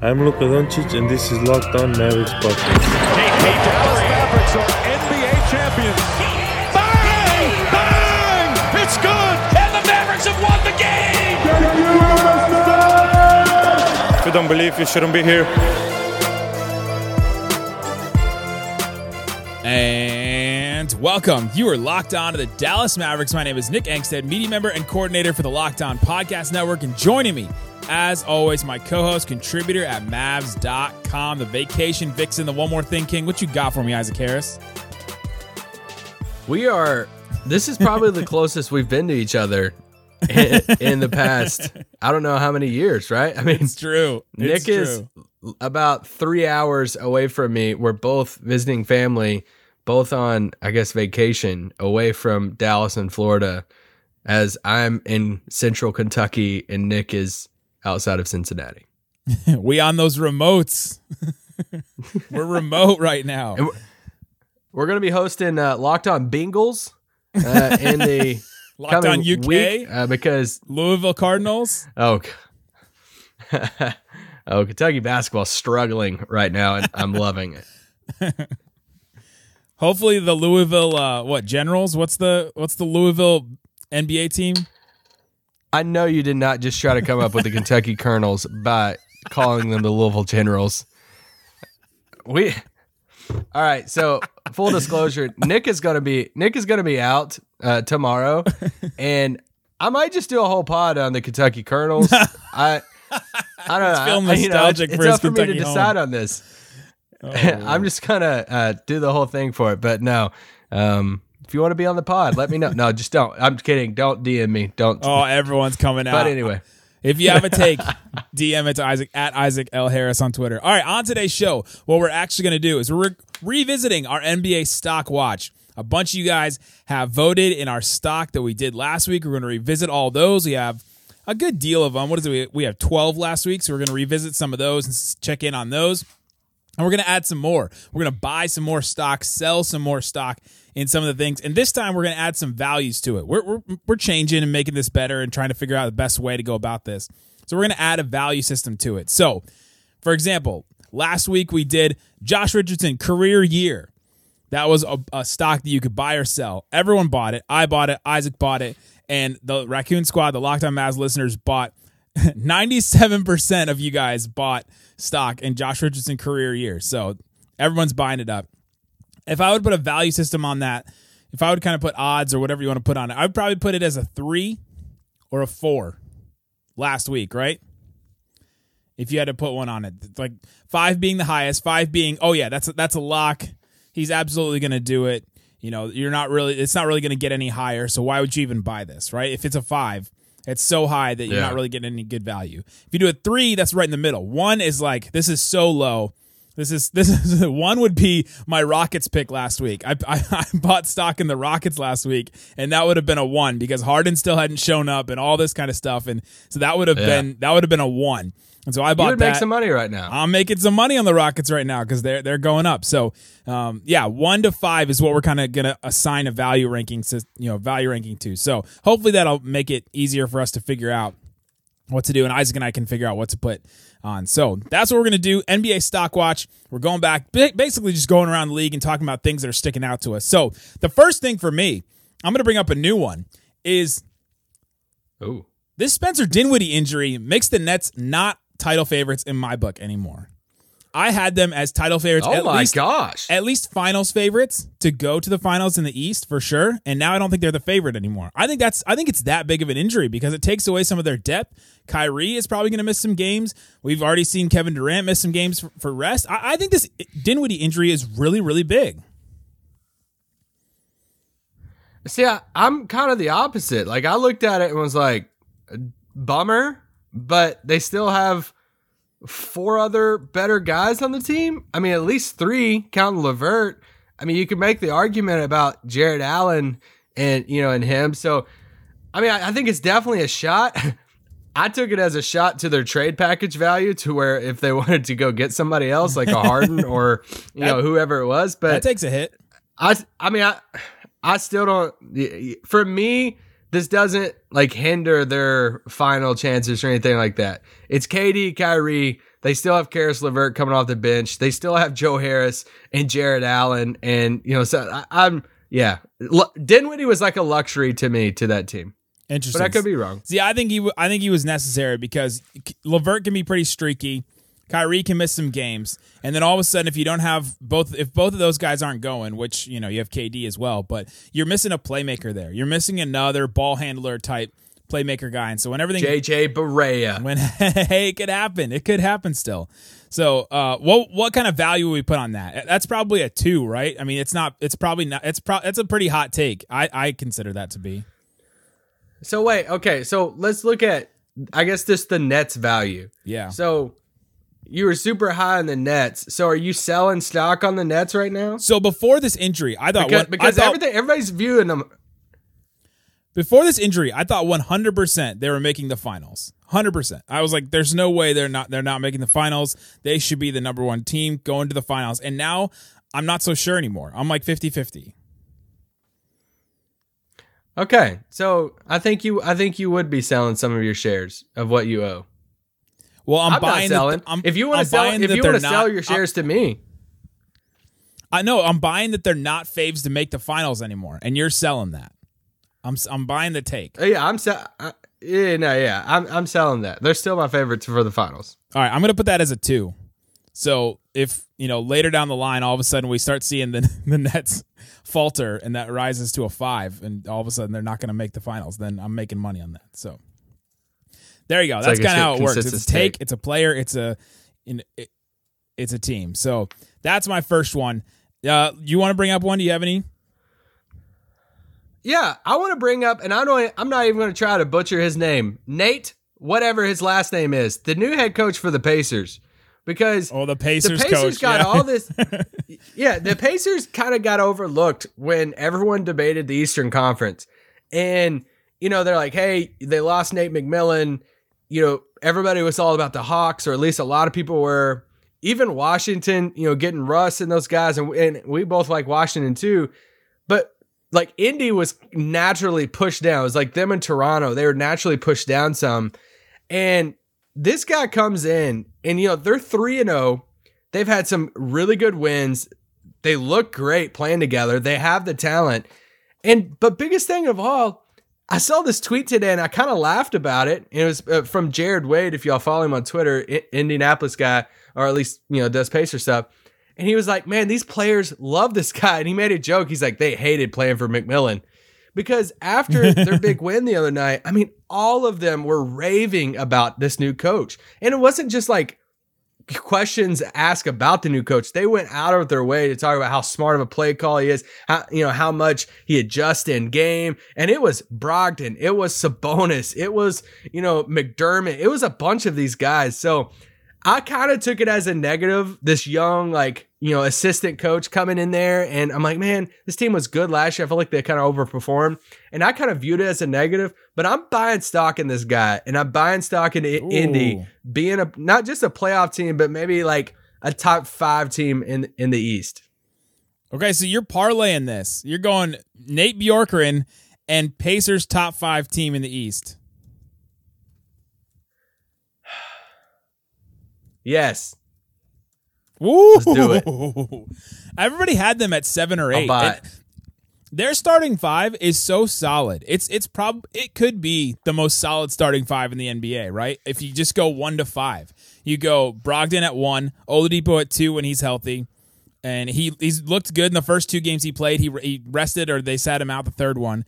I'm Luka Doncic, and this is Locked On Mavericks podcast. The Dallas Mavericks are NBA champions. Bang! Bang! It's good! And the Mavericks have won the game! If you don't believe, you shouldn't be here. And welcome. You are locked on to the Dallas Mavericks. My name is Nick Angstadt, media member and coordinator for the Locked On Podcast Network. And joining me, as always, my co host, contributor at Mavs.com, the vacation vixen, the one more thing king. What you got for me, Isaac Harris? We are. This is probably the closest we've been to each other in, in the past. I don't know how many years, right? I mean, It's true. Nick It's is true. about three hours away from me. We're both visiting family, both on, I guess, vacation away from Dallas and Florida, as I'm in central Kentucky and Nick is outside of Cincinnati. we on those remotes. We're remote right now. And We're going to be hosting uh, Locked On Bengals uh, in the Locked on UK, week uh, because Louisville Cardinals. Oh, oh, Kentucky basketball struggling right now, and I'm loving it. Hopefully the Louisville uh what Generals? What's the what's the Louisville NBA team? I know you did not just try to come up with the Kentucky Colonels by calling them the Louisville Generals. We, all right. So full disclosure, Nick is gonna be Nick is gonna be out uh, tomorrow, and I might just do a whole pod on the Kentucky Colonels. I. I don't know. I- you know, nostalgic it's, for it's up for me to home. decide on this. I'm just gonna uh, do the whole thing for it. But no, um, if you want to be on the pod, let me know. No, just don't. I'm kidding. Don't DM me. Don't. Oh, everyone's coming out. but anyway, If you have a take, DM it to Isaac at Isaac L Harris on Twitter. All right, on today's show, what we're actually going to do is we're re- revisiting our NBA stock watch. A bunch of you guys have voted in our stock that we did last week. We're going to revisit all those. We have a good deal of them. What is it? We- We have 12 last week, so we're going to revisit some of those and check in on those. And we're going to add some more. We're going to buy some more stock, sell some more stock in some of the things. And this time we're going to add some values to it. We're, we're, we're changing and making this better and trying to figure out the best way to go about this. So we're going to add a value system to it. So, for example, last week we did Josh Richardson career year. That was a, a stock that you could buy or sell. Everyone bought it. I bought it. Isaac bought it. And the Raccoon Squad, the Locked On Mavs listeners, bought 97% of you guys bought stock in Josh Richardson career year. So everyone's buying it up. If I would put a value system on that, if I would kind of put odds or whatever you want to put on it, I would probably put it as a three or a four last week, right? If you had to put one on it, like five being the highest, five being, oh yeah, that's a, that's a lock. He's absolutely going to do it. You know, you're not really, it's not really going to get any higher. So why would you even buy this, right? If it's a five, it's so high that you're Yeah. not really getting any good value. If you do a three, that's right in the middle. One is like, this is so low. This is this is one would be my Rockets pick last week. I, I I bought stock in the Rockets last week, and that would have been a one because Harden still hadn't shown up and all this kind of stuff, and so that would have Yeah. been that would have been a one. And so I bought. you would that. make some money right now. I'm making some money on the Rockets right now because they're they're going up. So, um, yeah, one to five is what we're kind of gonna assign a value ranking, sys- you know, value ranking to. So hopefully that'll make it easier for us to figure out what to do, and Isaac and I can figure out what to put on. So that's what we're gonna do. NBA stock watch. We're going back, basically just going around the league and talking about things that are sticking out to us. So the first thing for me, I'm gonna bring up a new one. Is Ooh. this Spencer Dinwiddie injury makes the Nets not title favorites in my book anymore. I had them as title favorites. Oh at my least, gosh. At least finals favorites to go to the finals in the East for sure. And now I don't think they're the favorite anymore. I think that's I think it's that big of an injury because it takes away some of their depth. Kyrie is probably going to miss some games. We've already seen Kevin Durant miss some games for, for rest. I, I think this Dinwiddie injury is really really big. See, I, I'm kind of the opposite. Like I looked at it and was like, bummer, but they still have four other better guys on the team. I mean, at least three, counting Levert. I mean, you could make the argument about Jarrett Allen and you know and him. So, I mean, I, I think it's definitely a shot. I took it as a shot to their trade package value to where if they wanted to go get somebody else like a Harden or you know whoever it was, but That takes a hit. I I mean I I still don't for me this doesn't like hinder their final chances or anything like that. It's KD, Kyrie, They still have Caris LeVert coming off the bench. They still have Joe Harris and Jarrett Allen. And, you know, so I, am yeah. L- Dinwiddie was like a luxury to me to that team. Interesting. But I could be wrong. See, I think he, w- I think he was necessary because Levert can be pretty streaky. Kyrie can miss some games, and then all of a sudden, if you don't have both, if both of those guys aren't going, which you know you have KD as well, but you're missing a playmaker there. You're missing another ball handler type playmaker guy, and so when everything JJ Barea, when hey, it could happen, it could happen still. So, uh, what what kind of value would we put on that? That's probably a two, right? I mean, it's not. It's probably not. It's pro. It's a pretty hot take. I I consider that to be. So wait, okay. So let's look at, I guess, just the Nets value. Yeah. So you were super high on the Nets. So are you selling stock on the Nets right now? So before this injury, I thought because, one, because thought, everything everybody's viewing them. Before this injury, I thought 100% they were making the finals. 100%. I was like there's no way they're not they're not making the finals. They should be the number 1 team going to the finals. And now I'm not so sure anymore. I'm like 50-50. Okay, so I think you I think you would be selling some of your shares of what you owe. Well, I'm, I'm buying not selling. I'm, if you want to sell, if you want to sell your shares to me, I know I'm buying that they're not faves to make the finals anymore, and you're selling that. I'm I'm buying the take. uh, yeah, I'm sell. Uh, yeah, no, yeah, I'm I'm selling that. They're still my favorites for the finals. All right, I'm gonna put that as a two. So if you know later down the line, all of a sudden we start seeing the the Nets falter and that rises to a five, and all of a sudden they're not gonna make the finals, then I'm making money on that. So there you go. That's like kind of how it works. It's a take, take. it's a player, it's a in it, it's a team. So that's my first one. Uh, you want to bring up one? Do you have any? Yeah, I want to bring up, and I don't. I'm not even going to try to butcher his name, Nate, whatever his last name is, the new head coach for the Pacers, because Oh, the Pacers, the Pacers coach. got yeah. all this. yeah, the Pacers kind of got overlooked when everyone debated the Eastern Conference, and you know they're like, hey, they lost Nate McMillan. You know, everybody was all about the Hawks, or at least a lot of people were. Even Washington, you know, getting Russ and those guys, and, and we both like Washington too. But like Indy was naturally pushed down. It was like them in Toronto. They were naturally pushed down some. And this guy comes in and you know, they're 3 and 0. They've had some really good wins. They look great playing together. They have the talent. And but biggest thing of all, I saw this tweet today and I kind of laughed about it. It was uh, from Jared Wade if y'all follow him on Twitter, I- Indianapolis guy or at least, you know, does Pacer stuff. And he was like, man, these players love this guy. And he made a joke. He's like, they hated playing for McMillan. Because after their big win the other night, I mean, all of them were raving about this new coach. And it wasn't just like questions asked about the new coach. They went out of their way to talk about how smart of a play call he is, how you know how much he adjusts in game. And it was Brogdon, it was Sabonis, it was you know McDermott, it was a bunch of these guys. So I kind of took it as a negative. This young, like, you know, assistant coach coming in there. And I'm like, man, this team was good last year. I feel like they kind of overperformed. And I kind of viewed it as a negative, but I'm buying stock in this guy and I'm buying stock in I- Indy being a not just a playoff team, but maybe like a top five team in in the East. Okay, so you're parlaying this. You're going Nate Bjorkgren and Pacers top five team in the East. Yes. Woo! Let's do it. Everybody had them at seven or I'll eight. buy Their starting five is so solid. It's it's prob it could be the most solid starting five in the NBA, right? If you just go one to five, you go Brogdon at one, Oladipo at two when he's healthy, and he he's looked good in the first two games he played. He he rested or they sat him out the third one.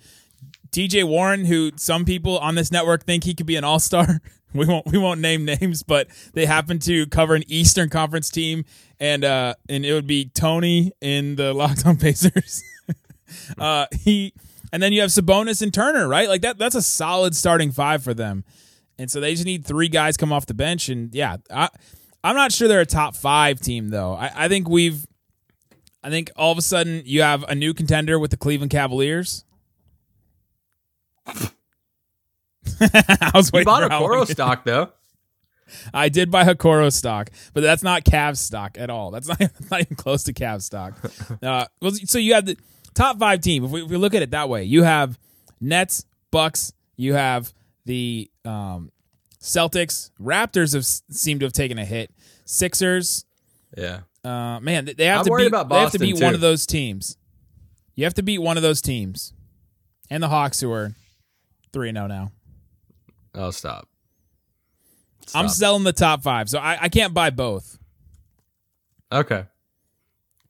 TJ Warren, who some people on this network think he could be an all star. We won't we won't name names, but they happen to cover an Eastern Conference team, and uh and it would be Tony in the Locked On Pacers. uh he and then you have Sabonis and Turner, right? Like that that's a solid starting five for them. And so they just need three guys come off the bench, and yeah, I I'm not sure they're a top five team though. I, I think we've I think all of a sudden you have a new contender with the Cleveland Cavaliers. I was You bought for a Okoro stock though. I did buy Okoro stock, but that's not Cavs stock at all. That's not, that's not even close to Cavs stock. Uh, well, so you have the top five team. If we, if we look at it that way, you have Nets, Bucks, you have the um, Celtics, Raptors have s- seemed to have taken a hit. Sixers, Yeah. uh, man, they have I'm to beat. about they have to beat one of those teams. You have to beat one of those teams, and the Hawks who are three zero now. Oh, stop. I'm selling the top five, so I, I can't buy both. Okay.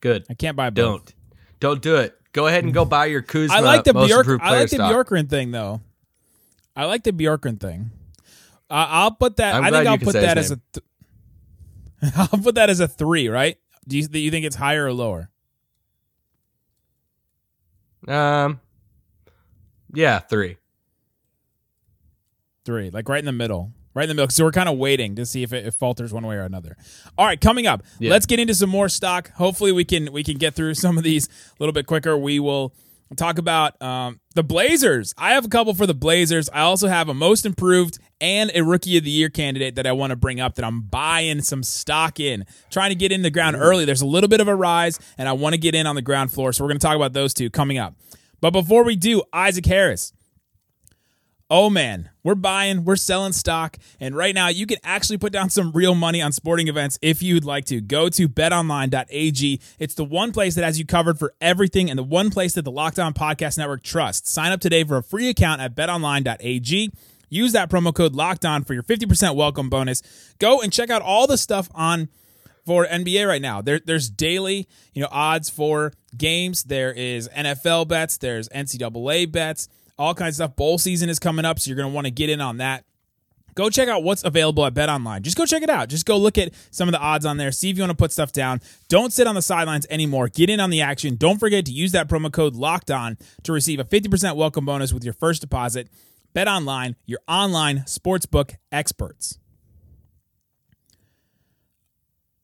Good. I can't buy both. Don't. Don't do it. Go ahead and go buy your Kuzma. I like the Bjork. I like the stock. Bjorkgren thing though. I like the Bjorkgren thing. Uh, I'll put that. I'm I think I'll put that as a. Th- I'll put that as a three. Right? Do you do you think it's higher or lower? Um. Yeah, three. Three, like right in the middle, right in the middle. So we're kind of waiting to see if it, falters one way or another. All right, coming up, Yeah. let's get into some more stock. Hopefully, we can we can get through some of these a little bit quicker. We will talk about um, the Blazers. I have a couple for the Blazers. I also have a most improved and a rookie of the year candidate that I want to bring up that I'm buying some stock in, trying to get in the ground early. There's a little bit of a rise, and I want to get in on the ground floor. So we're going to talk about those two coming up. But before we do, Isaac Harris. Oh man, we're buying, we're selling stock, and right now you can actually put down some real money on sporting events if you'd like to. Go to betonline.ag. It's the one place that has you covered for everything and the one place that the Locked On Podcast Network trusts. Sign up today for a free account at betonline.ag. Use that promo code Locked On for your 50% welcome bonus. Go and check out all the stuff on for NBA right now. There, there's daily, you know, odds for games. There is NFL bets. There's NCAA bets. All kinds of stuff. Bowl season is coming up, so you're going to want to get in on that. Go check out what's available at Bet Online. Just go check it out. Just go look at some of the odds on there. See if you want to put stuff down. Don't sit on the sidelines anymore. Get in on the action. Don't forget to use that promo code Locked On to receive a 50% welcome bonus with your first deposit. Bet Online, your online sportsbook experts.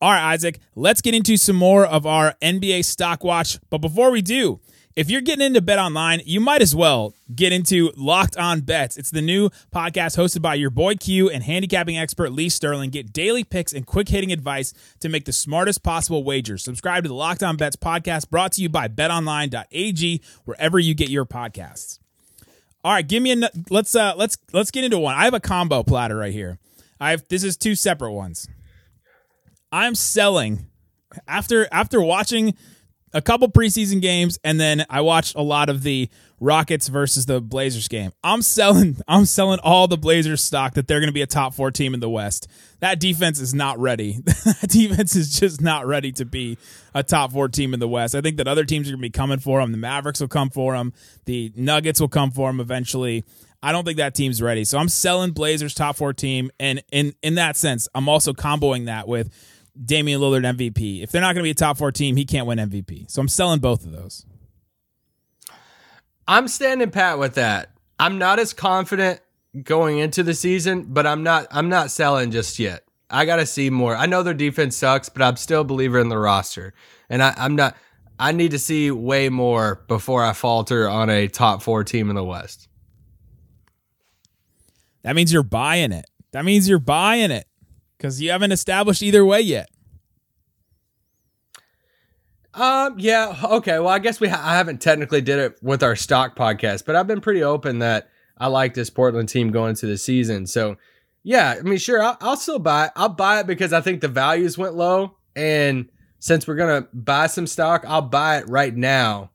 All right, Isaac, let's get into some more of our NBA stock watch. But before we do, if you're getting into Bet Online, you might as well get into Locked On Bets. It's the new podcast hosted by your boy Q and handicapping expert Lee Sterling. Get daily picks and quick hitting advice to make the smartest possible wagers. Subscribe to the Locked On Bets podcast brought to you by betonline.ag wherever you get your podcasts. All right, give me a let's uh let's let's get into one. I have a combo platter right here. I have this is two separate ones. I'm selling after after watching a couple preseason games and then I watched a lot of the Rockets versus the Blazers game. I'm selling I'm selling all the Blazers stock that they're going to be a top 4 team in the West. That defense is not ready. that defense is just not ready to be a top 4 team in the West. I think that other teams are going to be coming for them. The Mavericks will come for them. The Nuggets will come for them eventually. I don't think that team's ready. So I'm selling Blazers top 4 team and in in that sense, I'm also comboing that with Damian Lillard MVP. If they're not going to be a top four team, he can't win MVP. So I'm selling both of those. I'm standing pat with that. I'm not as confident going into the season, but I'm not I'm not selling just yet. I gotta see more. I know their defense sucks, but I'm still a believer in the roster. And I, I'm not I need to see way more before I falter on a top four team in the West. That means you're buying it. That means you're buying it because you haven't established either way yet. Um. Yeah. Okay. Well, I guess we ha- I haven't technically did it with our stock podcast, but I've been pretty open that I like this Portland team going into the season. So, yeah. I mean, sure. I'll, I'll still buy. It. I'll buy it because I think the values went low, and since we're gonna buy some stock, I'll buy it right now,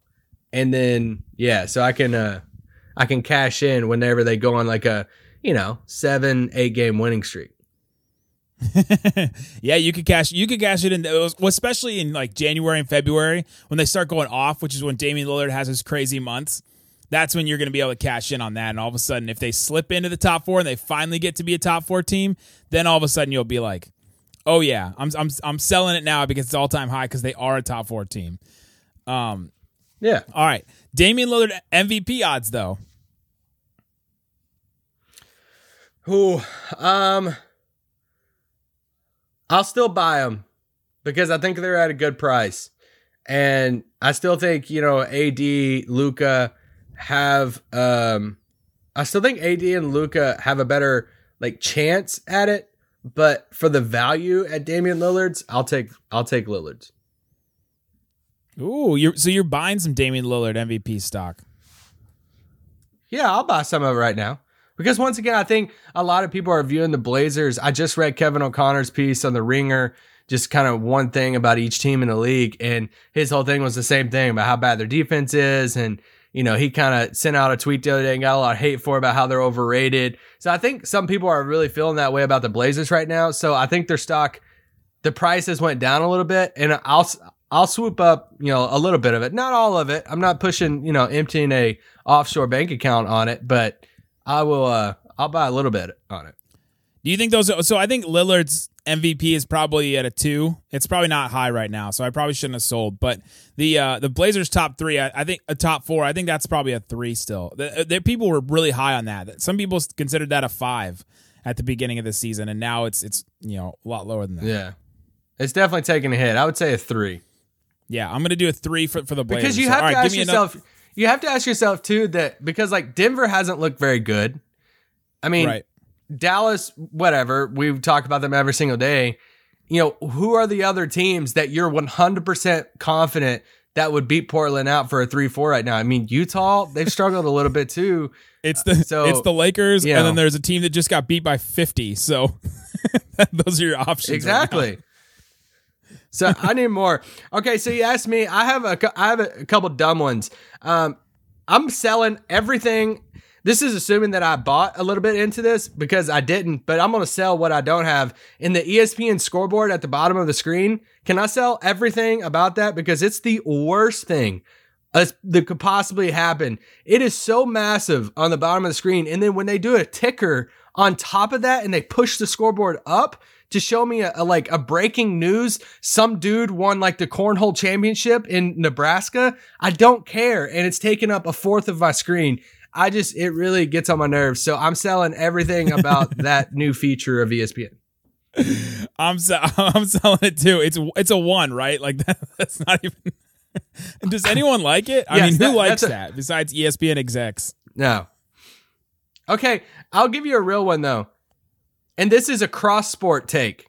and then yeah, so I can uh I can cash in whenever they go on like a you know seven eight game winning streak. yeah, you could cash. You could cash it in, was- especially in like January and February when they start going off, which is when Damian Lillard has his crazy months. That's when you're going to be able to cash in on that. And all of a sudden, if they slip into the top four and they finally get to be a top four team, then all of a sudden you'll be like, "Oh yeah, I'm I'm I'm selling it now because it's all time high because they are a top four team." Um, Yeah. all right, Damian Lillard MVP odds though. Who, um, I'll still buy them because I think they're at a good price, and I still think you know AD, Luka have, um, I still think AD and Luka have a better like chance at it, but for the value at Damian Lillard's, I'll take I'll take Lillard's. Ooh, you're so you're buying some Damian Lillard MVP stock. Yeah, I'll buy some of it right now Because once again, I think a lot of people are viewing the Blazers. I just read Kevin O'Connor's piece on the Ringer, just kind of one thing about each team in the league, and his whole thing was the same thing about how bad their defense is, and you know he kind of sent out a tweet the other day and got a lot of hate for about how they're overrated. So I think some people are really feeling that way about the Blazers right now. So I think their stock, the prices went down a little bit, and I'll I'll swoop up, you know, a little bit of it, not all of it. I'm not pushing, you know, emptying a offshore bank account on it, but I will. uh I'll buy a little bit on it. Do you think those? So I think Lillard's MVP is probably at a two. It's probably not high right now, so I probably shouldn't have sold. But the uh the Blazers top three, I, I think a top four. I think that's probably a three still. The, the people were really high on that. Some people considered that a five at the beginning of the season, and now it's it's you know a lot lower than that. Yeah, it's definitely taking a hit. I would say a three. Yeah, I'm gonna do a three for for the Blazers. Because you have all to right, ask give me yourself. another- You have to ask yourself too that because like Denver hasn't looked very good. I mean, right. Dallas, whatever. We've talked about them every single day. You know, who are the other teams that you're 100% confident that would beat Portland out for a 3 4 right now? I mean, Utah, they've struggled a little bit too. It's the uh, So, it's the Lakers, you and then there's a team that just got beat by 50. So those are your options. right. Exactly. So I need more. Okay, so you asked me. I have a I have a couple dumb ones. Um, I'm selling everything. This is assuming that I bought a little bit into this because I didn't, but I'm going to sell what I don't have. In the ESPN scoreboard at the bottom of the screen, can I sell everything about that? Because it's the worst thing that could possibly happen. It is so massive on the bottom of the screen. And then when they do a ticker on top of that and they push the scoreboard up to show me a, a- like a breaking news, some dude won like the cornhole championship in Nebraska. I don't care. And it's taking up a fourth of my screen. I just, it really gets on my nerves. So I'm selling everything about that new feature of ESPN. I'm se- I'm selling it too. It's it's a one, right? Like that, that's not even. Does anyone like it? I Yes, mean, who that- likes a- that besides ESPN execs? No. Okay, I'll give you a real one though. And this is a cross sport take.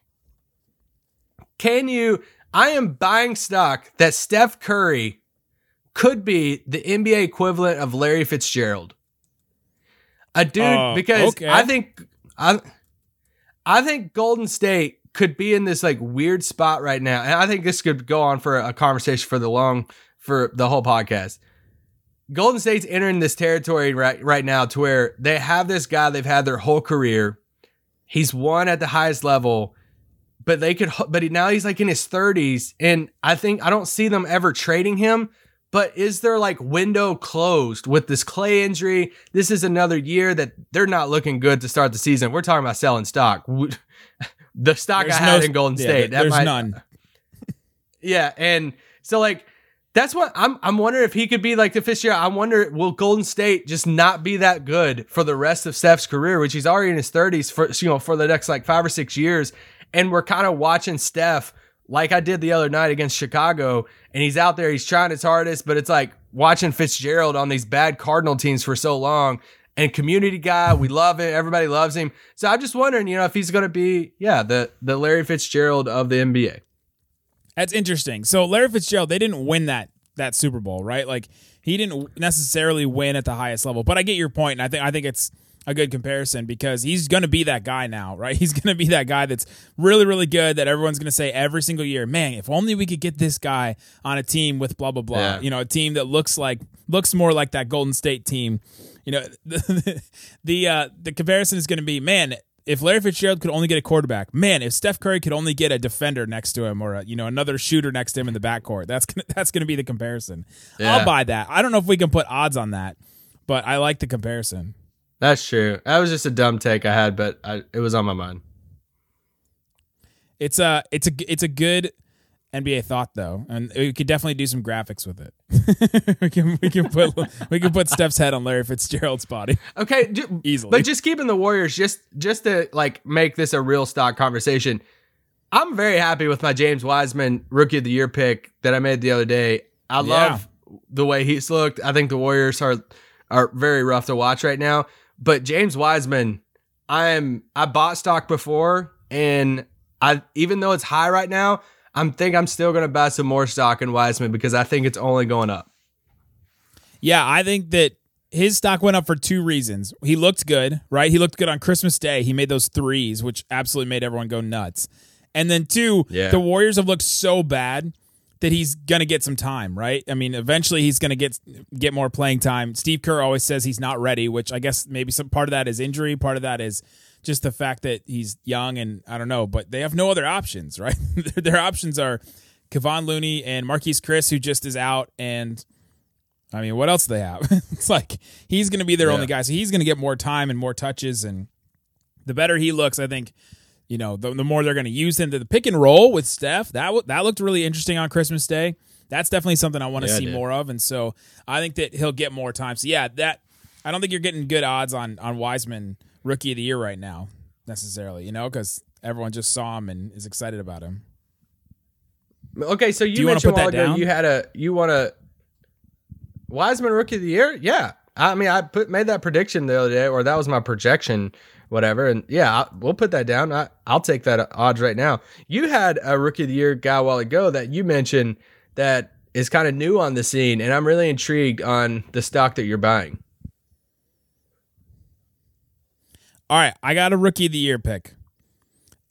Can you I am buying stock that Steph Curry could be the NBA equivalent of Larry Fitzgerald. A dude Oh, because okay. I think I I think Golden State could be in this like weird spot right now. And I think this could go on for a conversation for the long for the whole podcast. Golden State's entering this territory right right now to where they have this guy they've had their whole career. He's won at the highest level, but they could but he, now he's like in his 30s and I think I don't see them ever trading him. But is there like window closed with this Clay injury? This is another year that they're not looking good to start the season. We're talking about selling stock. The stock There's I had no- in Golden yeah, State. that there's might- none. yeah, and so like that's what I'm I'm wondering if he could be like the Fitzgerald. I wonder will Golden State just not be that good for the rest of Steph's career, which he's already in his 30s for you know for the next like 5 or 6 years. And we're kind of watching Steph like I did the other night against Chicago and he's out there he's trying his hardest but it's like watching Fitzgerald on these bad Cardinal teams for so long. And community guy we love him everybody loves him. So I'm just wondering you know if he's going to be yeah the the Larry Fitzgerald of the NBA That's interesting. So Larry Fitzgerald, they didn't win that that Super Bowl, right? Like he didn't necessarily win at the highest level. But I get your point, and I think I think it's a good comparison because he's going to be that guy now, right? He's going to be that guy that's really, really good that everyone's going to say every single year, man, if only we could get this guy on a team with blah, blah, blah. Yeah. You know, a team that looks like, looks more like that Golden State team. You know, the, the, uh, the comparison is going to be, man, if Larry Fitzgerald could only get a quarterback, man, if Steph Curry could only get a defender next to him or a, you know another shooter next to him in the backcourt, that's gonna that's gonna be the comparison. Yeah. I'll buy that. I don't know if we can put odds on that, but I like the comparison. That's true. That was just a dumb take I had, but I, it was on my mind. It's a it's a it's a good NBA thought though, and we could definitely do some graphics with it. we can we can put we can put Steph's head on Larry Fitzgerald's body. Okay, ju- Easily. But just keeping the Warriors, just just to like make this a real stock conversation. I'm very happy with my James Wiseman Rookie of the Year pick that I made the other day. I love the way he's looked. I think the Warriors are are very rough to watch right now. But James Wiseman, I'm I bought stock before, and I even though it's high right now, I'm think I'm still gonna buy some more stock in Wiseman because I think it's only going up. Yeah, I think that his stock went up for two reasons. He looked good, right? He looked good on Christmas Day. He made those threes, which absolutely made everyone go nuts. And then two, Yeah. the Warriors have looked so bad that he's gonna get some time, right? I mean, eventually he's gonna get get more playing time. Steve Kerr always says he's not ready, which I guess maybe some part of that is injury, part of that is just the fact that he's young and I don't know, but they have no other options, right? Their options are Kevon Looney and Marquese Chriss, who just is out, and I mean, what else do they have? it's like he's going to be their Yeah. only guy, so he's going to get more time and more touches, and the better he looks, I think. You know, the, the more they're going to use him to the pick and roll with Steph. That w- that looked really interesting on Christmas Day. That's definitely something I want to Yeah, see more of, and so I think that he'll get more time. So yeah, that I don't think you're getting good odds on on Wiseman Rookie of the Year right now necessarily. You know, because everyone just saw him and is excited about him. Okay, so you, you mentioned a while that ago down? you had a you want to Wiseman Rookie of the Year? Yeah, I mean I put made that prediction the other day, or that was my projection, whatever. And yeah, I, we'll put that down. I, I'll take that odds right now. You had a Rookie of the Year guy a while ago that you mentioned that is kind of new on the scene, and I'm really intrigued on the stock that you're buying. All right, I got a rookie of the year pick.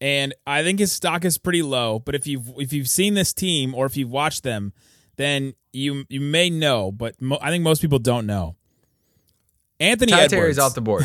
And I think his stock is pretty low, but if you've if you've seen this team or if you've watched them, then you you may know, but mo- I think most people don't know. Anthony Ty Edwards. Terry's off the board.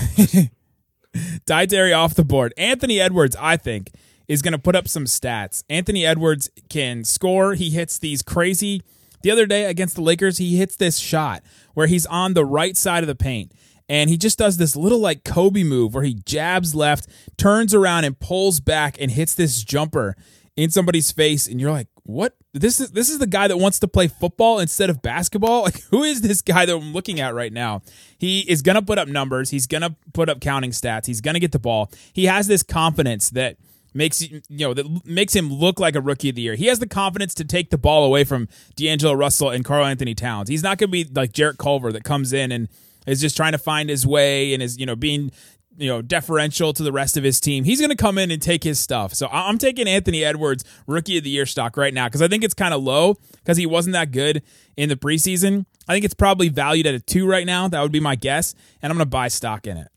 Ty Terry off the board. Anthony Edwards, I think, is going to put up some stats. Anthony Edwards can score. He hits these crazy. The other day against the Lakers, he hits this shot where he's on the right side of the paint. And he just does this little like Kobe move where he jabs left, turns around and pulls back and hits this jumper in somebody's face. And you're like, what? This is this is the guy that wants to play football instead of basketball. Like, who is this guy that I'm looking at right now? He is gonna put up numbers. He's gonna put up counting stats. He's gonna get the ball. He has this confidence that makes you know that makes him look like a rookie of the year. He has the confidence to take the ball away from D'Angelo Russell and Karl-Anthony Towns. He's not gonna be like Jarrett Culver that comes in and is just trying to find his way and is you know being you know deferential to the rest of his team. He's going to come in and take his stuff. So I- I'm taking Anthony Edwards rookie of the year stock right now because I think it's kind of low because he wasn't that good in the preseason. I think it's probably valued at a two right now. That would be my guess, and I'm going to buy stock in it.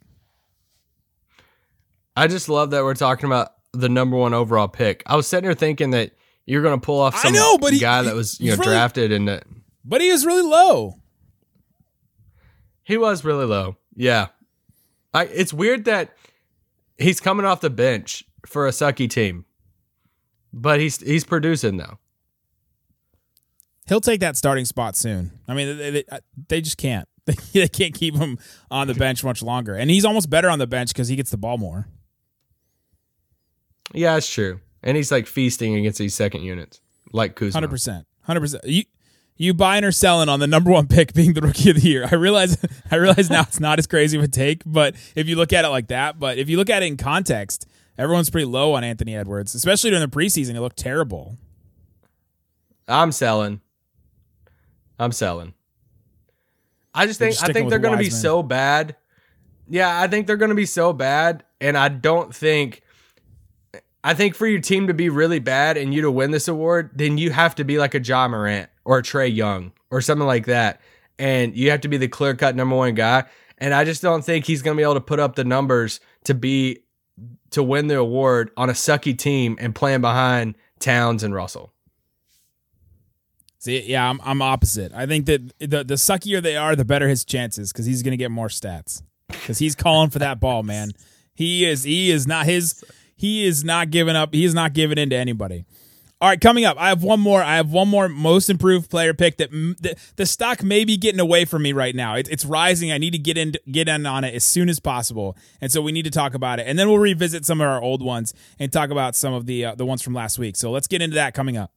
I just love that we're talking about the number one overall pick. I was sitting here thinking that you're going to pull off I some know, but he- guy that was you know really- drafted and But he was really low. He was really low. Yeah, I, it's weird that he's coming off the bench for a sucky team, but he's he's producing though. He'll take that starting spot soon. I mean, they, they, they just can't. They can't keep him on the bench much longer, and he's almost better on the bench because he gets the ball more. Yeah, it's true, and he's like feasting against these second units like Kuzma. Hundred percent, hundred percent. You buying or selling on the number one pick being the rookie of the year? I realize I realize now it's not as crazy of a take, but if you look at it like that, but if you look at it in context, everyone's pretty low on Anthony Edwards, especially during the preseason. He looked terrible. I'm selling. I'm selling. I just think just I think they're going to be so bad. Yeah, I think they're going to be so bad, and I don't think. I think for your team to be really bad and you to win this award, then you have to be like a John Morant or a Trae Young or something like that, and you have to be the clear cut number one guy. And I just don't think he's going to be able to put up the numbers to be to win the award on a sucky team and playing behind Towns and Russell. See, yeah, I'm I'm opposite. I think that the the suckier they are, the better his chances because he's going to get more stats because he's calling for that ball, man. He is he is not his he is not giving up. He is not giving in to anybody. All right, coming up, I have one more. I have one more most improved player pick that the, the stock may be getting away from me right now. It, it's rising. I need to get in get in on it as soon as possible, and so we need to talk about it. And then we'll revisit some of our old ones and talk about some of the uh, the ones from last week. So let's get into that coming up.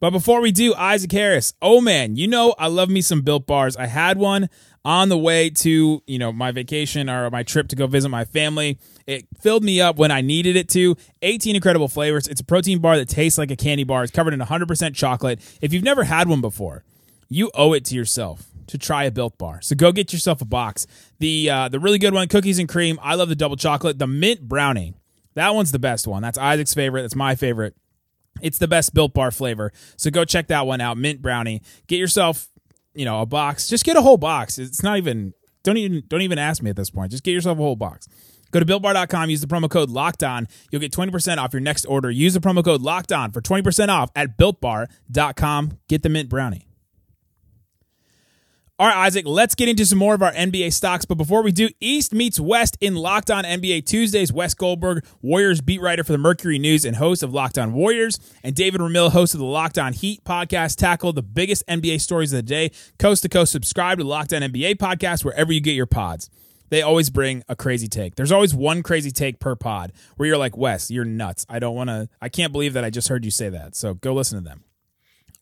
But before we do, Isaac Harris. Oh man, you know I love me some built bars. I had one on the way to, you know, my vacation or my trip to go visit my family. It filled me up when I needed it to. 18 incredible flavors. It's a protein bar that tastes like a candy bar. It's covered in 100% chocolate. If you've never had one before, you owe it to yourself to try a built bar. So go get yourself a box. The uh, the really good one, cookies and cream. I love the double chocolate. The mint brownie. That one's the best one. That's Isaac's favorite. That's my favorite. It's the best built bar flavor. So go check that one out. Mint brownie. Get yourself you know a box, just get a whole box. It's not even don't even don't even ask me at this point. Just get yourself a whole box. Go to builtbar.com, use the promo code locked on. You'll get 20% off your next order. Use the promo code locked on for 20% off at builtbar.com. Get the mint brownie. All right, Isaac, let's get into some more of our NBA stocks. But before we do, East meets West in Locked On NBA Tuesdays. Wes Goldberg, Warriors beat writer for the Mercury News and host of Locked On Warriors, and David Ramil, host of the Locked On Heat podcast, tackle the biggest NBA stories of the day. Coast to coast, subscribe to the Locked On NBA podcast wherever you get your pods. They always bring a crazy take. There's always one crazy take per pod where you're like, Wes, you're nuts. I don't want to, I can't believe that I just heard you say that. So go listen to them.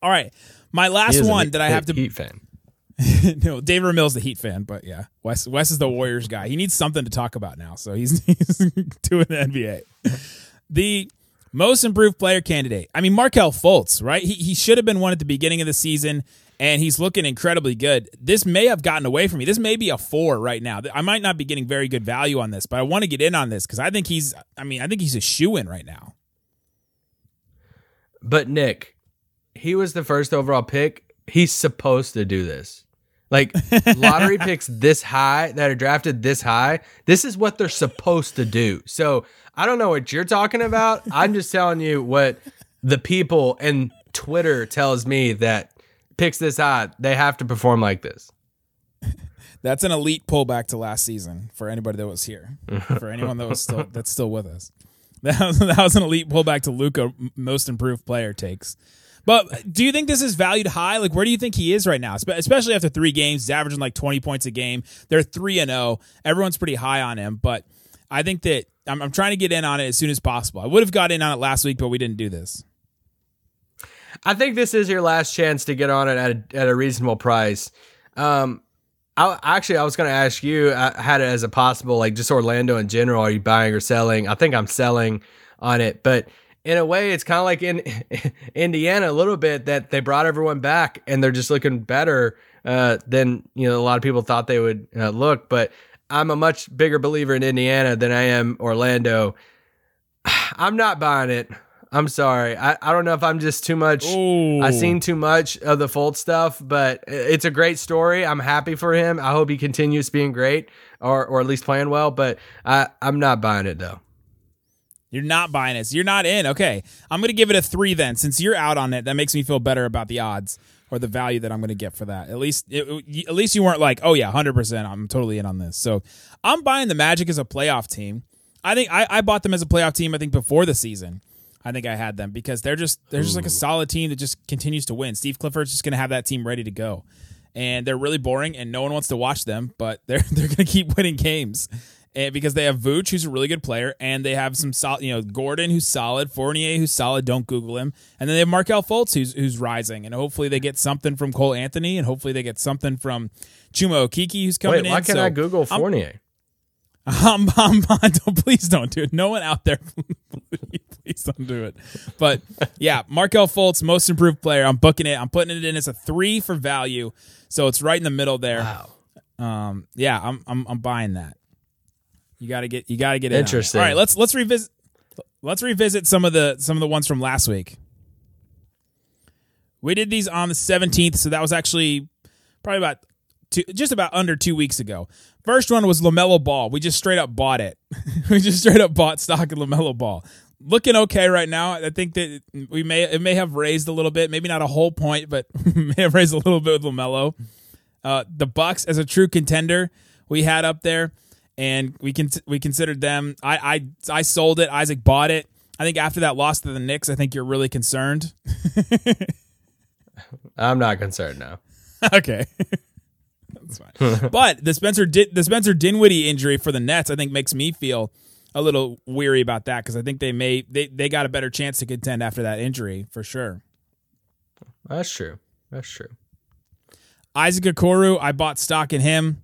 All right. My last a one Heat- that I have to Heat fan. no, David Ramil's the Heat fan, but yeah, Wes Wes is the Warriors guy. He needs something to talk about now, so he's, he's doing the NBA. The most improved player candidate. I mean, Markelle Fultz, right? He he should have been one at the beginning of the season, and he's looking incredibly good. This may have gotten away from me. This may be a four right now. I might not be getting very good value on this, but I want to get in on this because I think he's. I mean, I think he's a shoe in right now. But Nick, he was the first overall pick. He's supposed to do this. Like lottery picks this high that are drafted this high, this is what they're supposed to do. So I don't know what you're talking about. I'm just telling you what the people and Twitter tells me that picks this high, they have to perform like this. That's an elite pullback to last season for anybody that was here. For anyone that was still that's still with us. That was, that was an elite pullback to Luka most improved player takes. But do you think this is valued high? Like where do you think he is right now? Especially after 3 games, he's averaging like 20 points a game. They're 3 and 0. Everyone's pretty high on him, but I think that I'm, I'm trying to get in on it as soon as possible. I would have got in on it last week, but we didn't do this. I think this is your last chance to get on it at a, at a reasonable price. Um, I actually I was going to ask you. I had it as a possible like just Orlando in general. Are you buying or selling? I think I'm selling on it, but in a way, it's kind of like in Indiana a little bit that they brought everyone back and they're just looking better uh, than you know a lot of people thought they would uh, look. But I'm a much bigger believer in Indiana than I am Orlando. I'm not buying it. I'm sorry. I, I don't know if I'm just too much. Ooh. I've seen too much of the Fultz stuff, but it's a great story. I'm happy for him. I hope he continues being great or, or at least playing well, but I, I'm not buying it though. You're not buying it. So you're not in. Okay. I'm going to give it a three then. Since you're out on it, that makes me feel better about the odds or the value that I'm going to get for that. At least, it, at least you weren't like, oh yeah, 100%. I'm totally in on this. So I'm buying the Magic as a playoff team. I think I, I bought them as a playoff team, I think, before the season. I think I had them because they're just they're just like a solid team that just continues to win. Steve Clifford's just going to have that team ready to go, and they're really boring, and no one wants to watch them, but they're they're going to keep winning games, and because they have Vooch, who's a really good player, and they have some solid, you know, Gordon, who's solid, Fournier, who's solid. Don't Google him, and then they have Markelle Fultz, who's who's rising, and hopefully they get something from Cole Anthony, and hopefully they get something from Chuma Okeke, who's coming Wait, in. why can't So I Google I'm- Fournier? Um, um, don't, please don't do it. No one out there, please don't do it. But yeah, Markelle Fultz, most improved player. I'm booking it. I'm putting it in as a three for value, so it's right in the middle there. Wow. Um, yeah, I'm I'm I'm buying that. You gotta get you gotta get it. Interesting. All right, let's let's revisit let's revisit some of the some of the ones from last week. We did these on the 17th, so that was actually probably about two, just about under two weeks ago. First one was Lamelo Ball. We just straight up bought it. we just straight up bought stock in Lamelo Ball. Looking okay right now. I think that we may it may have raised a little bit, maybe not a whole point, but may have raised a little bit with Lamelo. Uh, the Bucks as a true contender we had up there, and we can we considered them. I I I sold it. Isaac bought it. I think after that loss to the Knicks, I think you're really concerned. I'm not concerned now. okay. That's fine. but the Spencer Di- the Spencer Dinwiddie injury for the Nets, I think, makes me feel a little weary about that because I think they may they, they got a better chance to contend after that injury for sure. That's true. That's true. Isaac Okoro, I bought stock in him.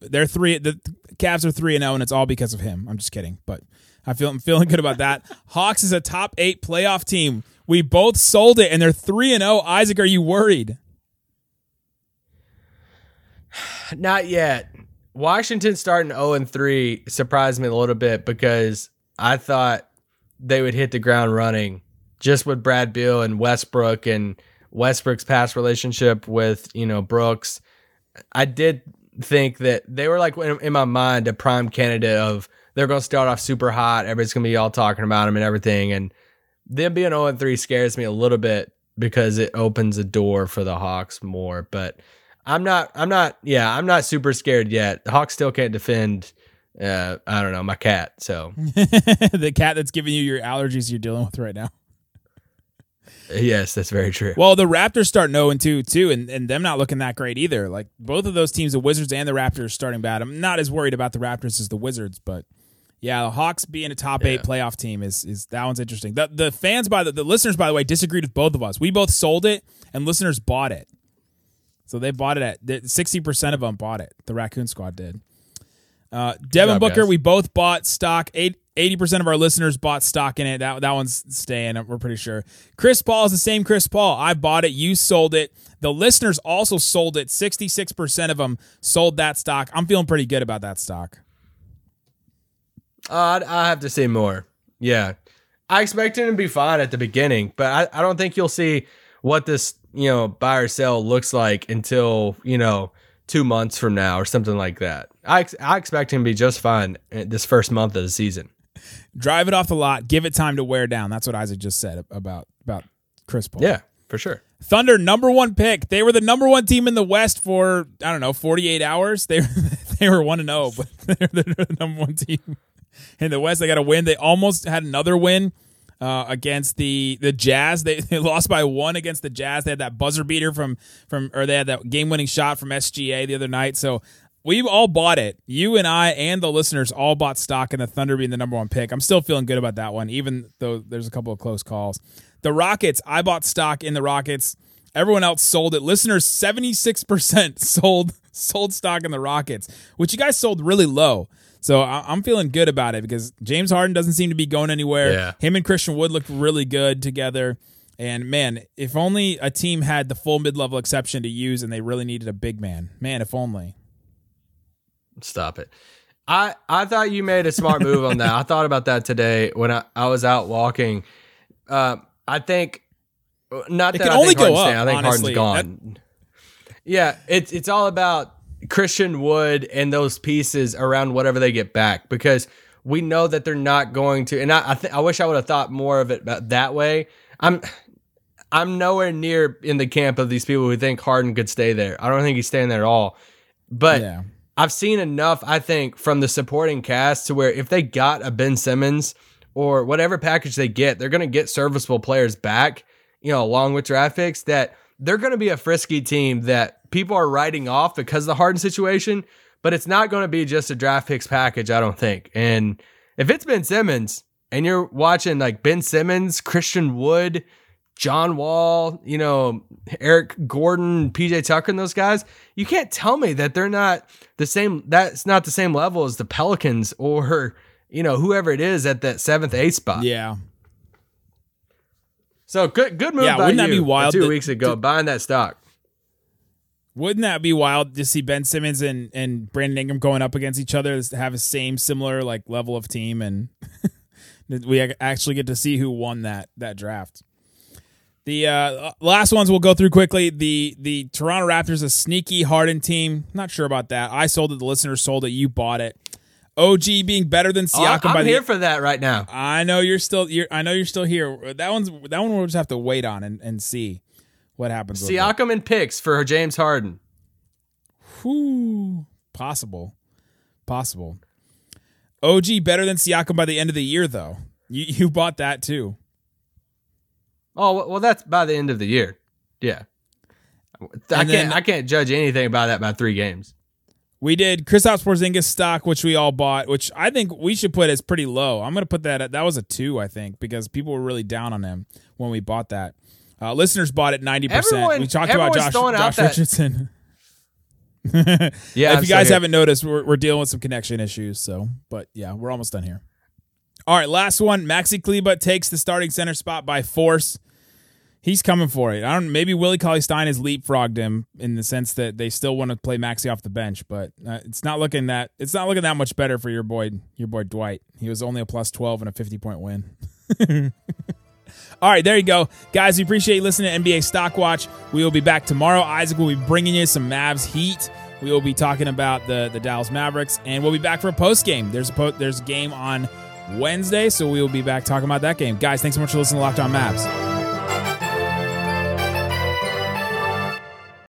They're three. The Cavs are three and zero, and it's all because of him. I'm just kidding, but I feel I'm feeling good about that. Hawks is a top eight playoff team. We both sold it, and they're three and zero. Isaac, are you worried? Not yet. Washington starting 0 and 3 surprised me a little bit because I thought they would hit the ground running just with Brad Beal and Westbrook and Westbrook's past relationship with you know Brooks, I did think that they were like in, my mind a prime candidate of they're going to start off super hot. Everybody's going to be all talking about them and everything. And them being 0 3 scares me a little bit because it opens a door for the Hawks more. But I'm not, I'm not, yeah, I'm not super scared yet. The Hawks still can't defend, uh, I don't know, my cat. So the cat that's giving you your allergies you're dealing with right now. Yes, that's very true. Well, the Raptors start 0 and 2 too, and, and them not looking that great either. Like both of those teams, the Wizards and the Raptors, starting bad. I'm not as worried about the Raptors as the Wizards, but yeah, the Hawks being a top eight playoff team is is that one's interesting. The the fans by the, the listeners by the way disagreed with both of us. We both sold it, and listeners bought it. So they bought it at sixty percent of them bought it. The Raccoon Squad did. Uh, Devin job, Booker, guys. we both bought stock. Eight 80% of our listeners bought stock in it. That, that one's staying, we're pretty sure. Chris Paul is the same Chris Paul. I bought it. You sold it. The listeners also sold it. 66% of them sold that stock. I'm feeling pretty good about that stock. Uh, I have to say more. Yeah. I expect him to be fine at the beginning, but I, I don't think you'll see what this, you know, buy or sell looks like until, you know, two months from now or something like that. I, I expect him to be just fine eh, this first month of the season drive it off the lot, give it time to wear down. That's what Isaac just said about about Chris Paul. Yeah, for sure. Thunder number one pick. They were the number one team in the West for I don't know forty eight hours. They they were one and zero, oh, but they're, they're the number one team in the West. They got a win. They almost had another win. Uh, against the the Jazz. They, they lost by one against the Jazz. They had that buzzer beater from from or they had that game winning shot from SGA the other night. So We've all bought it. You and I and the listeners all bought stock in the Thunder being the number one pick. I'm still feeling good about that one, even though there's a couple of close calls. The Rockets, I bought stock in the Rockets. Everyone else sold it. Listeners, 76% sold sold stock in the Rockets, which you guys sold really low. So I'm feeling good about it because James Harden doesn't seem to be going anywhere. Yeah. Him and Christian Wood looked really good together. And man, if only a team had the full mid level exception to use and they really needed a big man. Man, if only. Stop it. I, I thought you made a smart move on that. I thought about that today when I, I was out walking. Uh, I think not it that can I only think go Harden's up. Staying. I think honestly. Harden's gone. That- yeah, it's it's all about Christian Wood and those pieces around whatever they get back because we know that they're not going to. And I I, th- I wish I would have thought more of it that way. I'm I'm nowhere near in the camp of these people who think Harden could stay there. I don't think he's staying there at all. But yeah. I've seen enough, I think, from the supporting cast to where if they got a Ben Simmons or whatever package they get, they're going to get serviceable players back, you know, along with draft picks that they're going to be a frisky team that people are writing off because of the Harden situation, but it's not going to be just a draft picks package, I don't think. And if it's Ben Simmons and you're watching like Ben Simmons, Christian Wood, John Wall, you know, Eric Gordon, PJ Tucker, and those guys, you can't tell me that they're not the same. That's not the same level as the Pelicans or, you know, whoever it is at that seventh, eighth spot. Yeah. So good, good move. Yeah, wouldn't that be wild? Two weeks ago, to, buying that stock. Wouldn't that be wild to see Ben Simmons and, and Brandon Ingram going up against each other to have a same similar like level of team and we actually get to see who won that that draft. The uh, last ones we'll go through quickly. The the Toronto Raptors, a sneaky hardened team. Not sure about that. I sold it. The listeners sold it. You bought it. OG being better than oh, Siakam. Oh, I'm by here the, for that right now. I know you're still. You're, I know you're still here. That one's that one we'll just have to wait on and, and see what happens. Siakam and picks for James Harden. Whoo, possible, possible. OG better than Siakam by the end of the year, though. You you bought that too. Oh well, that's by the end of the year. Yeah, I can't I can't judge anything about that by three games. We did Kristaps Porzingis stock, which we all bought, which I think we should put as pretty low. I'm going to put that at that was a two, I think, because people were really down on him when we bought that. Uh, listeners bought it 90%. Everyone, we talked about Josh, Josh Richardson. yeah, if you guys haven't noticed, we're, we're dealing with some connection issues. So, but yeah, we're almost done here. All right, last one. Maxi Kleber takes the starting center spot by force he's coming for it. I don't. Maybe Willie Cauley Stein has leapfrogged him in the sense that they still want to play Maxi off the bench, but uh, it's not looking that it's not looking that much better for your boy, your boy Dwight. He was only a plus twelve and a fifty point win. All right, there you go. Guys, we appreciate you listening to NBA Stock Watch. We will be back tomorrow. Isaac will be bringing you some Mavs Heat. We will be talking about the, the Dallas Mavericks, and we'll be back for a post game. There's a po- there's a game on Wednesday, so we will be back talking about that game. Guys, thanks so much for listening to Locked On Mavs.